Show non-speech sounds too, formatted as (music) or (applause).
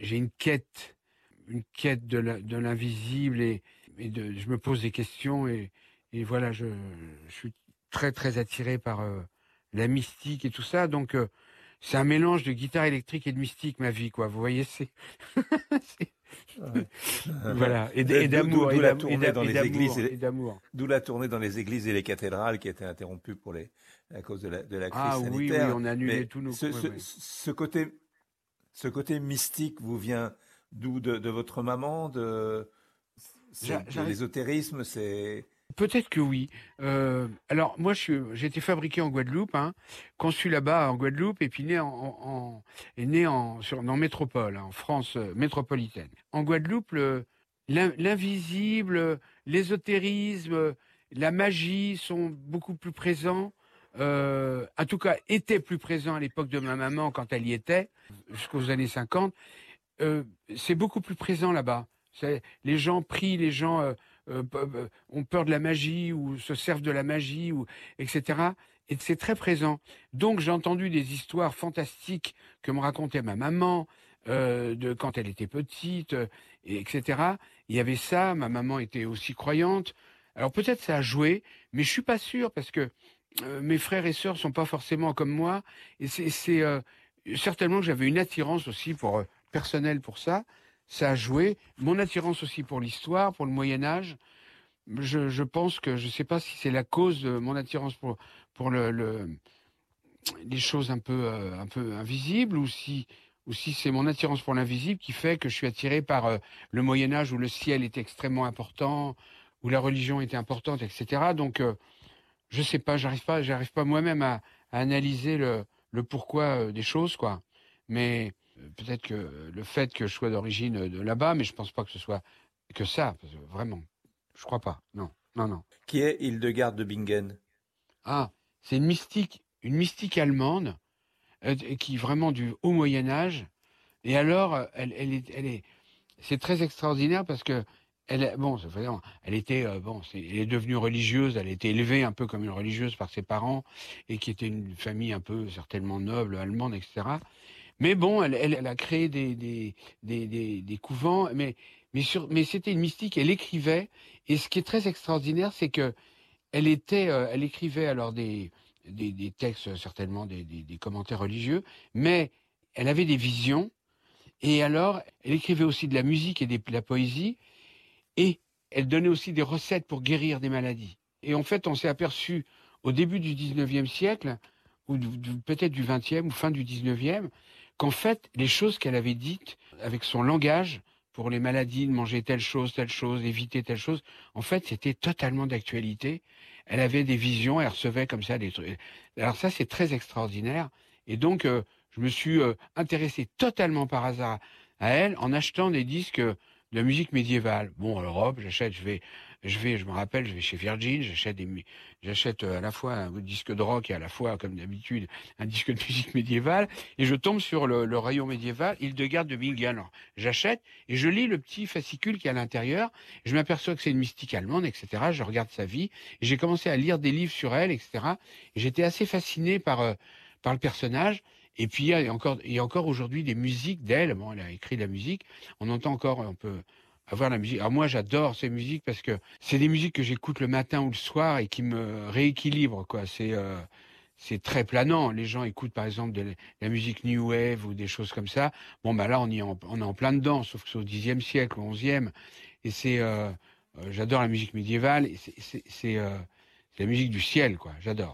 j'ai une quête, une quête de l'invisible et, et de, je me pose des questions et, et voilà, je, je, suis très très attiré par euh, la mystique et tout ça. Donc euh, c'est un mélange de guitare électrique et de mystique ma vie, quoi. Vous voyez, c'est (laughs) voilà (laughs) et, d'amour, d'où la tournée dans les églises et d'amour. D'où la tournée dans les églises et les cathédrales qui était interrompue pour les à cause de la, de la crise ah, sanitaire. Oui, oui, on a annulé tous nos. Ce, ce, côté, ce côté mystique vous vient d'où de, de, votre maman, de, de l'ésotérisme, c'est. Peut-être que oui. Euh, alors moi, j'ai été fabriqué en Guadeloupe, hein, conçu là-bas en Guadeloupe, et puis né en, en est né en sur dans métropole, hein, en France euh, métropolitaine. En Guadeloupe, l'invisible, l'ésotérisme, la magie sont beaucoup plus présents. Euh, en tout cas, étaient plus présents à l'époque de ma maman quand elle y était, jusqu'aux années 50. Euh, c'est beaucoup plus présent là-bas. Les gens prient, les gens euh, euh, ont peur de la magie ou se servent de la magie, ou, etc. Et c'est très présent. Donc j'ai entendu des histoires fantastiques que me racontait ma maman de quand elle était petite, etc. Il y avait ça. Ma maman était aussi croyante. Alors peut-être ça a joué, mais je suis pas sûr parce que mes frères et sœurs sont pas forcément comme moi. Et c'est certainement que j'avais une attirance aussi pour personnelle pour ça ça a joué. Mon attirance aussi pour l'histoire, pour le Moyen Âge. Je, pense que je ne sais pas si c'est la cause de mon attirance pour pour le, les choses un peu euh, un peu invisibles ou si ou si c'est mon attirance pour l'invisible qui fait que je suis attiré par euh, le Moyen Âge où le ciel est extrêmement important, où la religion était importante, etc. Donc euh, je sais pas, j'arrive pas, j'arrive pas moi-même à, à, analyser le, le pourquoi des choses, quoi. Mais peut-être que le fait que je sois d'origine de là-bas, mais je pense pas que ce soit que ça, vraiment. Je crois pas. Non, non, non. Qui est Hildegarde de Bingen? Ah, c'est une mystique, une mystique allemande euh, qui est vraiment du haut Moyen Âge. Et alors, elle, elle est, elle est, c'est très extraordinaire parce que elle, bon, elle était, euh, bon, elle est devenue religieuse. Elle a été élevée un peu comme une religieuse par ses parents et qui était une famille un peu certainement noble allemande, etc. Mais bon, elle, elle, a créé des, des, des, des, couvents, mais, mais, mais c'était une mystique, elle écrivait, et ce qui est très extraordinaire, c'est que elle était, euh, elle écrivait alors des, des, des textes, certainement des, des, des, commentaires religieux, mais elle avait des visions, et alors elle écrivait aussi de la musique et de la poésie, et elle donnait aussi des recettes pour guérir des maladies. Et en fait, on s'est aperçu au début du 19e siècle, ou peut-être du 20e, ou fin du 19e, qu'en fait, les choses qu'elle avait dites avec son langage pour les maladies, de manger telle chose, telle chose, éviter telle chose, en fait, c'était totalement d'actualité. Elle avait des visions, elle recevait comme ça des trucs. Alors ça, c'est très extraordinaire. Et donc, euh, je me suis euh, intéressé totalement par hasard à elle en achetant des disques de musique médiévale. Bon, en Europe, j'achète, je vais je vais, je me rappelle, je vais chez Virgin, j'achète des, j'achète euh, à la fois un disque de rock et à la fois, comme d'habitude, un disque de (laughs) musique médiévale, et je tombe sur le, rayon médiéval, Hildegarde de Bingen. Alors, j'achète et je lis le petit fascicule qui est à l'intérieur. Je m'aperçois que c'est une mystique allemande, etc. Je regarde sa vie j'ai commencé à lire des livres sur elle, etc. Et j'étais assez fasciné par euh, par le personnage. Et puis il y a encore, il y a encore aujourd'hui des musiques d'elle. Bon, elle a écrit de la musique. On entend encore un peu avoir la musique. Alors moi, j'adore ces musiques parce que c'est des musiques que j'écoute le matin ou le soir et qui me rééquilibrent. Quoi, c'est euh, c'est très planant. Les gens écoutent par exemple de la musique new wave ou des choses comme ça. Bon, bah là, on y est en, on est en plein dedans, sauf que c'est au Xe siècle, au XIe. Et c'est, euh, euh, j'adore la musique médiévale. C'est, c'est la musique du ciel, quoi. J'adore.